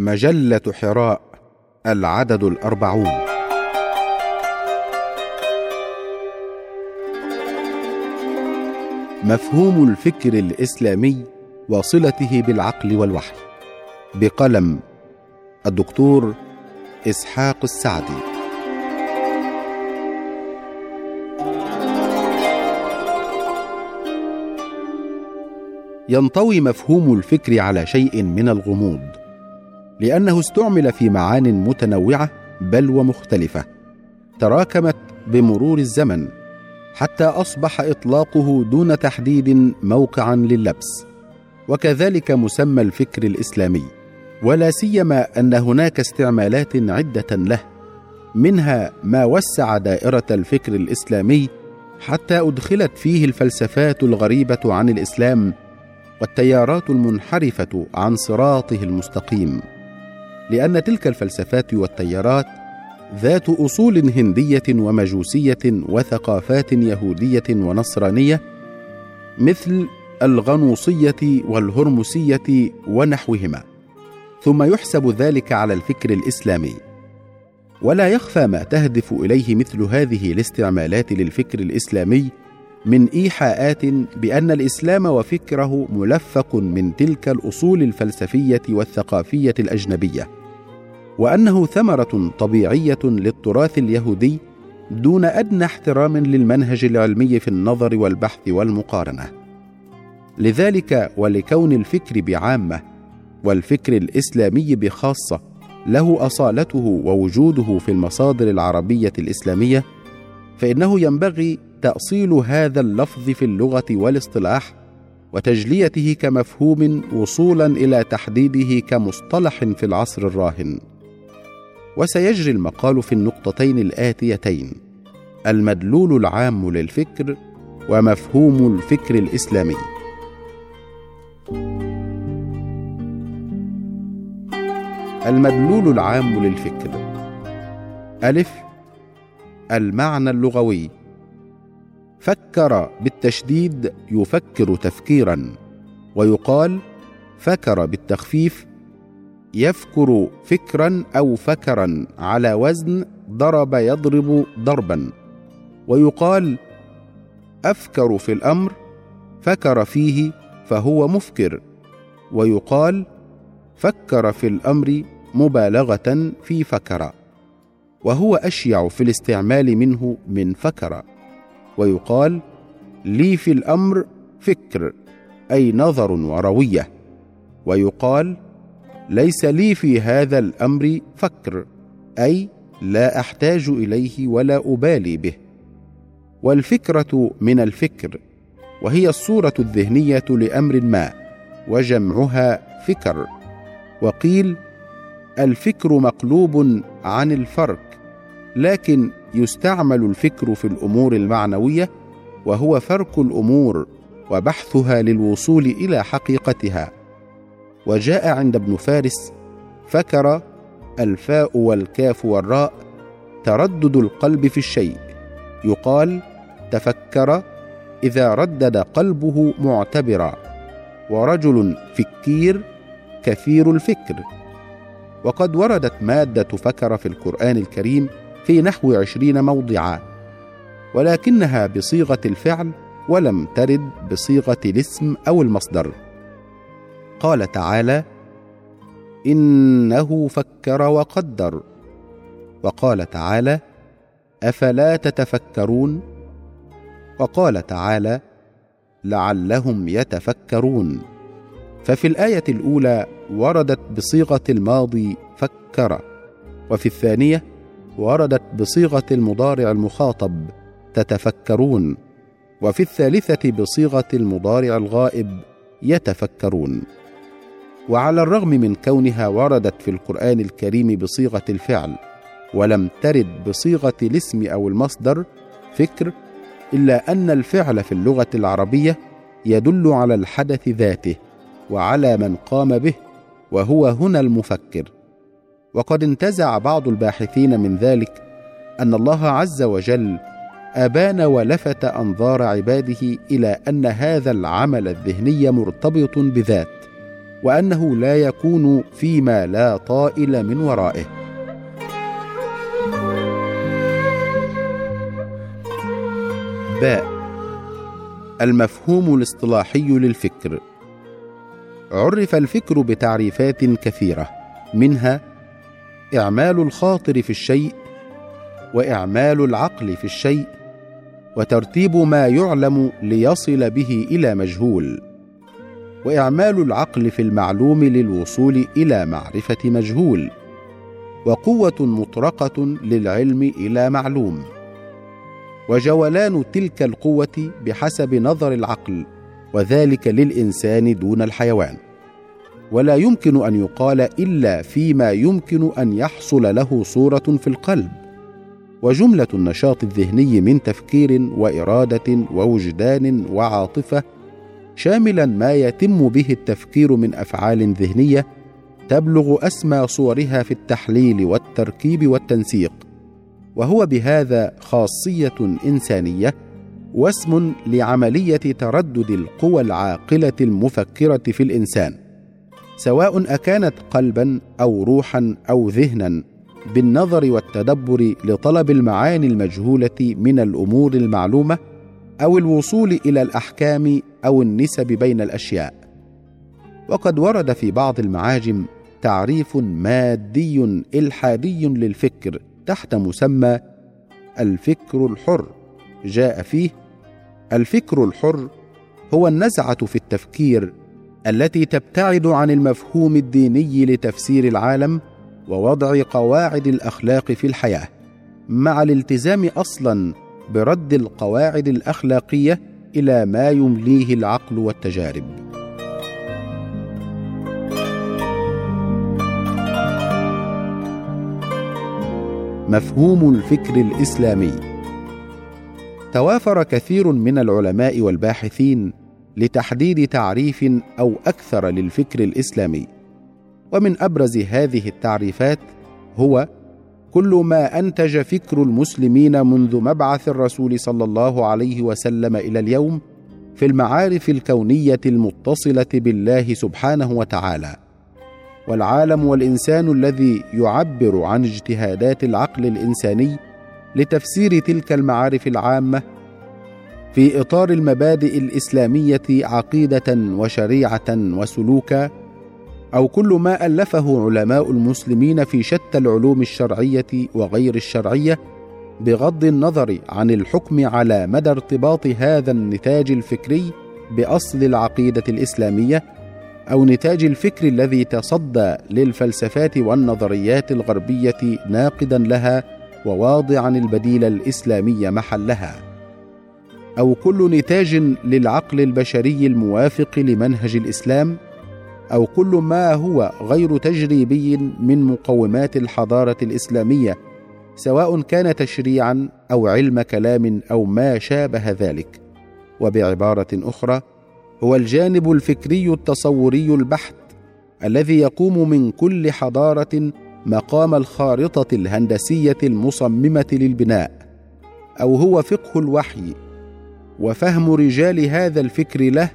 مجلة حراء العدد الأربعون. مفهوم الفكر الإسلامي وصلته بالعقل والوحي. بقلم الدكتور إسحاق السعدي. ينطوي مفهوم الفكر على شيء من الغموض. لأنه استعمل في معان متنوعة بل ومختلفة تراكمت بمرور الزمن حتى أصبح إطلاقه دون تحديد موقعا لللبس وكذلك مسمى الفكر الإسلامي ولا سيما أن هناك استعمالات عدة له منها ما وسع دائرة الفكر الإسلامي حتى أدخلت فيه الفلسفات الغريبة عن الإسلام والتيارات المنحرفة عن صراطه المستقيم. لأن تلك الفلسفات والتيارات ذات أصول هندية ومجوسية وثقافات يهودية ونصرانية مثل الغنوصية والهرمسية ونحوهما. ثم يحسب ذلك على الفكر الإسلامي. ولا يخفى ما تهدف إليه مثل هذه الاستعمالات للفكر الإسلامي من إيحاءات بأن الإسلام وفكره ملفق من تلك الأصول الفلسفية والثقافية الأجنبية. وأنه ثمرة طبيعية للتراث اليهودي دون أدنى احترام للمنهج العلمي في النظر والبحث والمقارنة. لذلك ولكون الفكر بعامة والفكر الإسلامي بخاصة له أصالته ووجوده في المصادر العربية الإسلامية فإنه ينبغي تأصيل هذا اللفظ في اللغة والاصطلاح وتجليته كمفهوم وصولا إلى تحديده كمصطلح في العصر الراهن. وسيجري المقال في النقطتين الآتيتين. المدلول العام للفكر ومفهوم الفكر الإسلامي. المدلول العام للفكر. ألف. المعنى اللغوي. فكر بالتشديد يفكر تفكيرا ويقال فكر بالتخفيف يفكر فكرا أو فكرا على وزن ضرب يضرب ضربا. ويقال أفكر في الأمر فكر فيه فهو مفكر. ويقال فكر في الأمر مبالغة في فكر. وهو أشيع في الاستعمال منه من فكر. ويقال لي في الأمر فكر أي نظر وروية. ويقال ليس لي في هذا الأمر فكر أي لا أحتاج إليه ولا أبالي به. والفكرة من الفكر وهي الصورة الذهنية لأمر ما وجمعها فكر. وقيل الفكر مقلوب عن الفرك لكن يستعمل الفكر في الأمور المعنوية وهو فرك الأمور وبحثها للوصول إلى حقيقتها. وجاء عند ابن فارس فكر الفاء والكاف والراء تردد القلب في الشيء. يقال تفكر إذا ردد قلبه معتبرا. ورجل فكير كثير الفكر. وقد وردت مادة فكر في القرآن الكريم في نحو عشرين موضعا. ولكنها بصيغة الفعل ولم ترد بصيغة الاسم أو المصدر. قال تعالى إنه فكر وقدر. وقال تعالى أفلا تتفكرون؟ وقال تعالى لعلهم يتفكرون. ففي الآية الأولى وردت بصيغة الماضي فكر. وفي الثانية وردت بصيغة المضارع المخاطب تتفكرون. وفي الثالثة بصيغة المضارع الغائب يتفكرون. وعلى الرغم من كونها وردت في القرآن الكريم بصيغة الفعل ولم ترد بصيغة الاسم أو المصدر فكر إلا أن الفعل في اللغة العربية يدل على الحدث ذاته وعلى من قام به وهو هنا المفكر. وقد انتزع بعض الباحثين من ذلك أن الله عز وجل أبان ولفت أنظار عباده إلى أن هذا العمل الذهني مرتبط بذات وأنه لا يكون فيما لا طائل من ورائه. باء المفهوم الاصطلاحي للفكر. عرف الفكر بتعريفات كثيرة منها إعمال الخاطر في الشيء وإعمال العقل في الشيء وترتيب ما يعلم ليصل به إلى مجهول. وإعمال العقل في المعلوم للوصول إلى معرفة مجهول وقوة مطرقة للعلم إلى معلوم. وجولان تلك القوة بحسب نظر العقل وذلك للإنسان دون الحيوان. ولا يمكن أن يقال إلا فيما يمكن أن يحصل له صورة في القلب. وجملة النشاط الذهني من تفكير وإرادة ووجدان وعاطفة شاملا ما يتم به التفكير من أفعال ذهنية تبلغ أسمى صورها في التحليل والتركيب والتنسيق وهو بهذا خاصية إنسانية واسم لعملية تردد القوى العاقلة المفكرة في الإنسان سواء أكانت قلبا أو روحا أو ذهنا بالنظر والتدبر لطلب المعاني المجهولة من الأمور المعلومة أو الوصول إلى الأحكام أو النسب بين الأشياء. وقد ورد في بعض المعاجم تعريف مادي إلحادي للفكر تحت مسمى الفكر الحر. جاء فيه الفكر الحر هو النزعة في التفكير التي تبتعد عن المفهوم الديني لتفسير العالم ووضع قواعد الأخلاق في الحياة مع الالتزام أصلا برد القواعد الأخلاقية إلى ما يمليه العقل والتجارب. مفهوم الفكر الإسلامي. توافر كثير من العلماء والباحثين لتحديد تعريف أو أكثر للفكر الإسلامي. ومن أبرز هذه التعريفات هو كل ما أنتج فكر المسلمين منذ مبعث الرسول صلى الله عليه وسلم إلى اليوم في المعارف الكونية المتصلة بالله سبحانه وتعالى. والعالم والإنسان الذي يعبر عن اجتهادات العقل الإنساني لتفسير تلك المعارف العامة في إطار المبادئ الإسلامية عقيدة وشريعة وسلوكا أو كل ما ألفه علماء المسلمين في شتى العلوم الشرعية وغير الشرعية بغض النظر عن الحكم على مدى ارتباط هذا النتاج الفكري بأصل العقيدة الإسلامية أو نتاج الفكر الذي تصدى للفلسفات والنظريات الغربية ناقدا لها وواضعا البديل الإسلامي محلها. أو كل نتاج للعقل البشري الموافق لمنهج الإسلام أو كل ما هو غير تجريبي من مقومات الحضارة الإسلامية سواء كان تشريعا أو علم كلام أو ما شابه ذلك. وبعبارة أخرى هو الجانب الفكري التصوري البحت الذي يقوم من كل حضارة مقام الخارطة الهندسية المصممة للبناء أو هو فقه الوحي وفهم رجال هذا الفكر له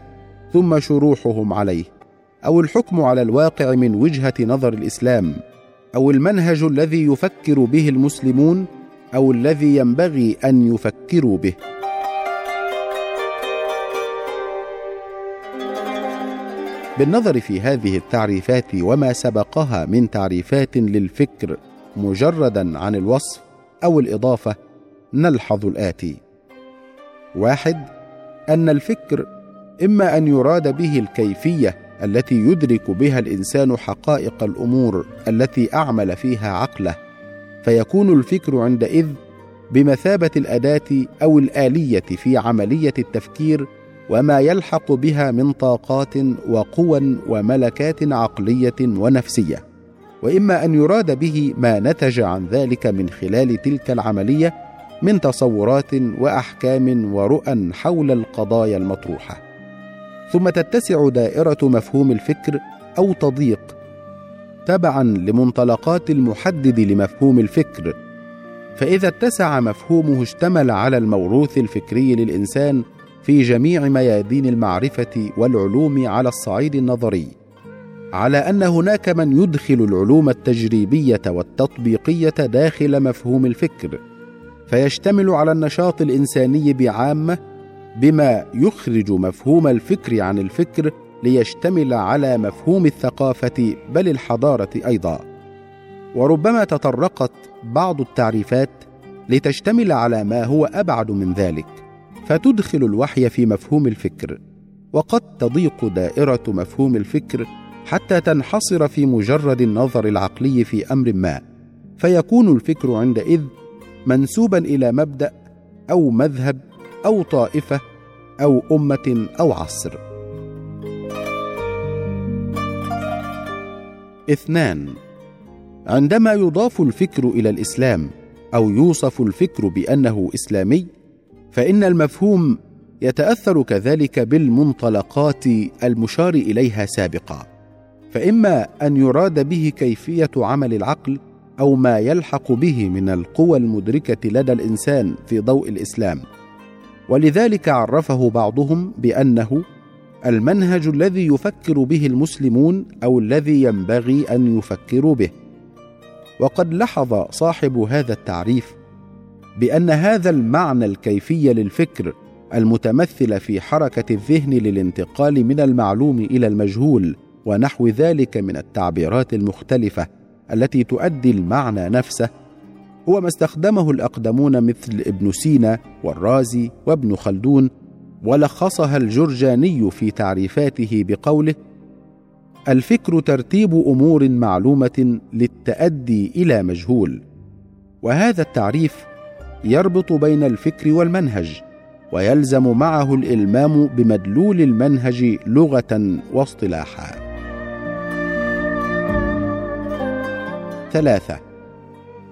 ثم شروحهم عليه. أو الحكم على الواقع من وجهة نظر الإسلام أو المنهج الذي يفكر به المسلمون أو الذي ينبغي أن يفكروا به. بالنظر في هذه التعريفات وما سبقها من تعريفات للفكر مجردا عن الوصف أو الإضافة نلحظ الآتي. واحد أن الفكر إما أن يراد به الكيفية التي يدرك بها الإنسان حقائق الأمور التي أعمل فيها عقله فيكون الفكر عندئذ بمثابة الأداة أو الآلية في عملية التفكير وما يلحق بها من طاقات وقوى وملكات عقلية ونفسية. وإما أن يراد به ما نتج عن ذلك من خلال تلك العملية من تصورات وأحكام ورؤى حول القضايا المطروحة. ثم تتسع دائرة مفهوم الفكر أو تضيق تبعا لمنطلقات المحدد لمفهوم الفكر. فإذا اتسع مفهومه اشتمل على الموروث الفكري للإنسان في جميع ميادين المعرفة والعلوم على الصعيد النظري على أن هناك من يدخل العلوم التجريبية والتطبيقية داخل مفهوم الفكر فيشتمل على النشاط الإنساني بعامة بما يخرج مفهوم الفكر عن الفكر ليشتمل على مفهوم الثقافة بل الحضارة أيضا. وربما تطرقت بعض التعريفات لتشتمل على ما هو أبعد من ذلك فتدخل الوحي في مفهوم الفكر وقد تضيق دائرة مفهوم الفكر حتى تنحصر في مجرد النظر العقلي في أمر ما. فيكون الفكر عندئذ منسوبا إلى مبدأ أو مذهب أو طائفة أو أمة أو عصر. اثنان. عندما يضاف الفكر إلى الإسلام أو يوصف الفكر بأنه إسلامي فإن المفهوم يتأثر كذلك بالمنطلقات المشار إليها سابقا. فإما أن يراد به كيفية عمل العقل أو ما يلحق به من القوى المدركة لدى الإنسان في ضوء الإسلام. ولذلك عرفه بعضهم بأنه المنهج الذي يفكر به المسلمون أو الذي ينبغي أن يفكروا به. وقد لحظ صاحب هذا التعريف بأن هذا المعنى الكيفي للفكر المتمثل في حركة الذهن للانتقال من المعلوم إلى المجهول ونحو ذلك من التعبيرات المختلفة التي تؤدي المعنى نفسه هو ما استخدمه الأقدمون مثل ابن سينا والرازي وابن خلدون ولخصها الجرجاني في تعريفاته بقوله الفكر ترتيب أمور معلومة للتأدي إلى مجهول. وهذا التعريف يربط بين الفكر والمنهج ويلزم معه الإلمام بمدلول المنهج لغة واصطلاحا. ثلاثة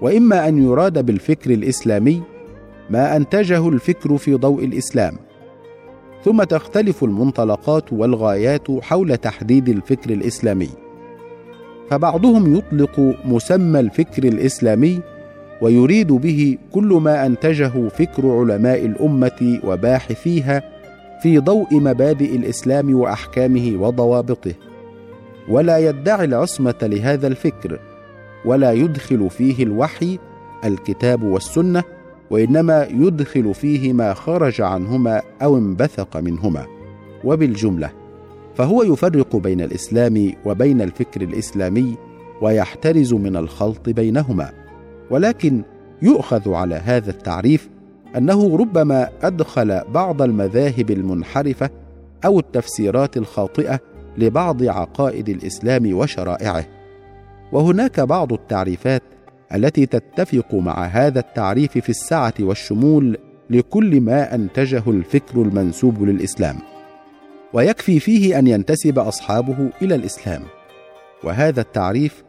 وإما أن يراد بالفكر الإسلامي ما أنتجه الفكر في ضوء الإسلام ثم تختلف المنطلقات والغايات حول تحديد الفكر الإسلامي فبعضهم يطلق مسمى الفكر الإسلامي ويريد به كل ما أنتجه فكر علماء الأمة وباحثيها في ضوء مبادئ الإسلام وأحكامه وضوابطه ولا يدعي العصمة لهذا الفكر. ولا يدخل فيه الوحي الكتاب والسنة وإنما يدخل فيه ما خرج عنهما أو انبثق منهما. وبالجملة فهو يفرق بين الإسلام وبين الفكر الإسلامي ويحترز من الخلط بينهما. ولكن يؤخذ على هذا التعريف أنه ربما أدخل بعض المذاهب المنحرفة أو التفسيرات الخاطئة لبعض عقائد الإسلام وشرائعه. وهناك بعض التعريفات التي تتفق مع هذا التعريف في السعه والشمول لكل ما أنتجه الفكر المنسوب للإسلام. ويكفي فيه أن ينتسب أصحابه إلى الإسلام. وهذا التعريف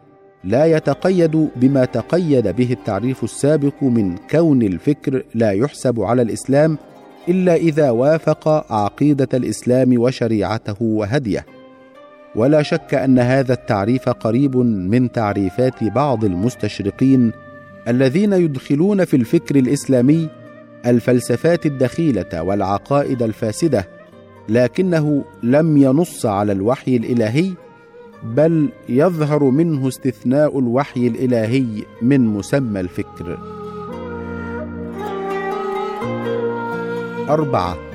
لا يتقيد بما تقيد به التعريف السابق من كون الفكر لا يحسب على الإسلام إلا إذا وافق عقيدة الإسلام وشريعته وهديه. ولا شك أن هذا التعريف قريب من تعريفات بعض المستشرقين الذين يدخلون في الفكر الإسلامي الفلسفات الدخيلة والعقائد الفاسدة لكنه لم ينص على الوحي الإلهي بل يظهر منه استثناء الوحي الإلهي من مسمى الفكر. أربعة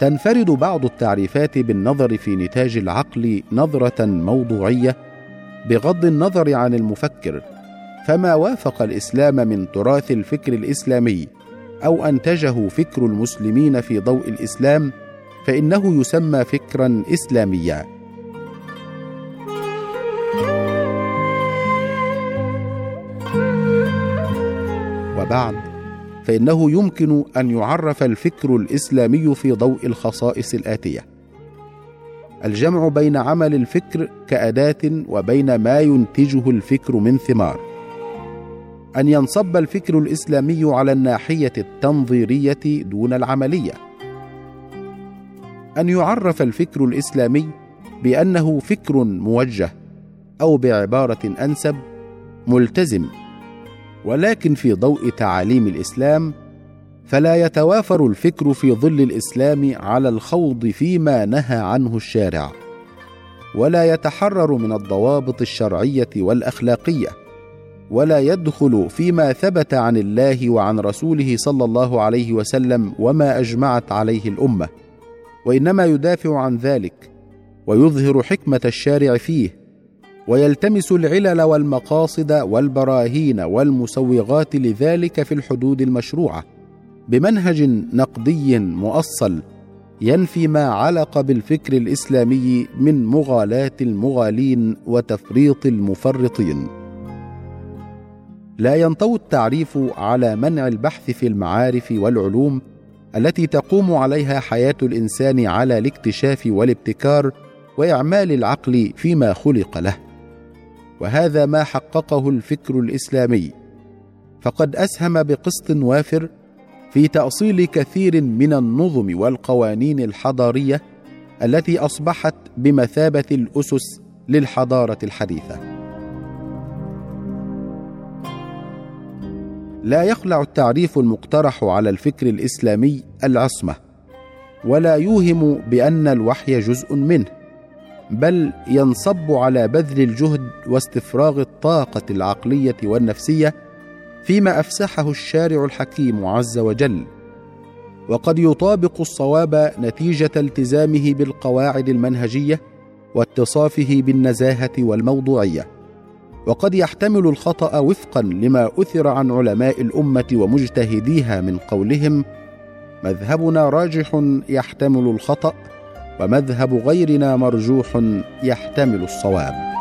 تنفرد بعض التعريفات بالنظر في نتاج العقل نظرة موضوعية بغض النظر عن المفكر فما وافق الإسلام من تراث الفكر الإسلامي أو أنتجه فكر المسلمين في ضوء الإسلام فإنه يسمى فكرا اسلاميا. وبعد فإنه يمكن أن يعرف الفكر الإسلامي في ضوء الخصائص الآتية. الجمع بين عمل الفكر كأداة وبين ما ينتجه الفكر من ثمار. أن ينصب الفكر الإسلامي على الناحية التنظيرية دون العملية. أن يعرف الفكر الإسلامي بأنه فكر موجه أو بعبارة أنسب ملتزم ولكن في ضوء تعاليم الإسلام فلا يتوافر الفكر في ظل الإسلام على الخوض فيما نهى عنه الشارع ولا يتحرر من الضوابط الشرعية والأخلاقية ولا يدخل فيما ثبت عن الله وعن رسوله صلى الله عليه وسلم وما أجمعت عليه الأمة وإنما يدافع عن ذلك ويظهر حكمة الشارع فيه ويلتمس العلل والمقاصد والبراهين والمسوغات لذلك في الحدود المشروعة بمنهج نقدي مؤصل ينفي ما علق بالفكر الإسلامي من مغالاة المغالين وتفريط المفرطين. لا ينطوي التعريف على منع البحث في المعارف والعلوم التي تقوم عليها حياة الإنسان على الاكتشاف والابتكار وإعمال العقل فيما خلق له. وهذا ما حققه الفكر الإسلامي. فقد أسهم بقسط وافر في تأصيل كثير من النظم والقوانين الحضارية التي أصبحت بمثابة الأسس للحضارة الحديثة. لا يخلع التعريف المقترح على الفكر الإسلامي العصمة ولا يوهم بأن الوحي جزء منه. بل ينصب على بذل الجهد واستفراغ الطاقة العقلية والنفسية فيما أفسحه الشارع الحكيم عز وجل. وقد يطابق الصواب نتيجة التزامه بالقواعد المنهجية واتصافه بالنزاهة والموضوعية. وقد يحتمل الخطأ وفقا لما أثر عن علماء الأمة ومجتهديها من قولهم مذهبنا راجح يحتمل الخطأ ومذهب غيرنا مرجوح يحتمل الصواب.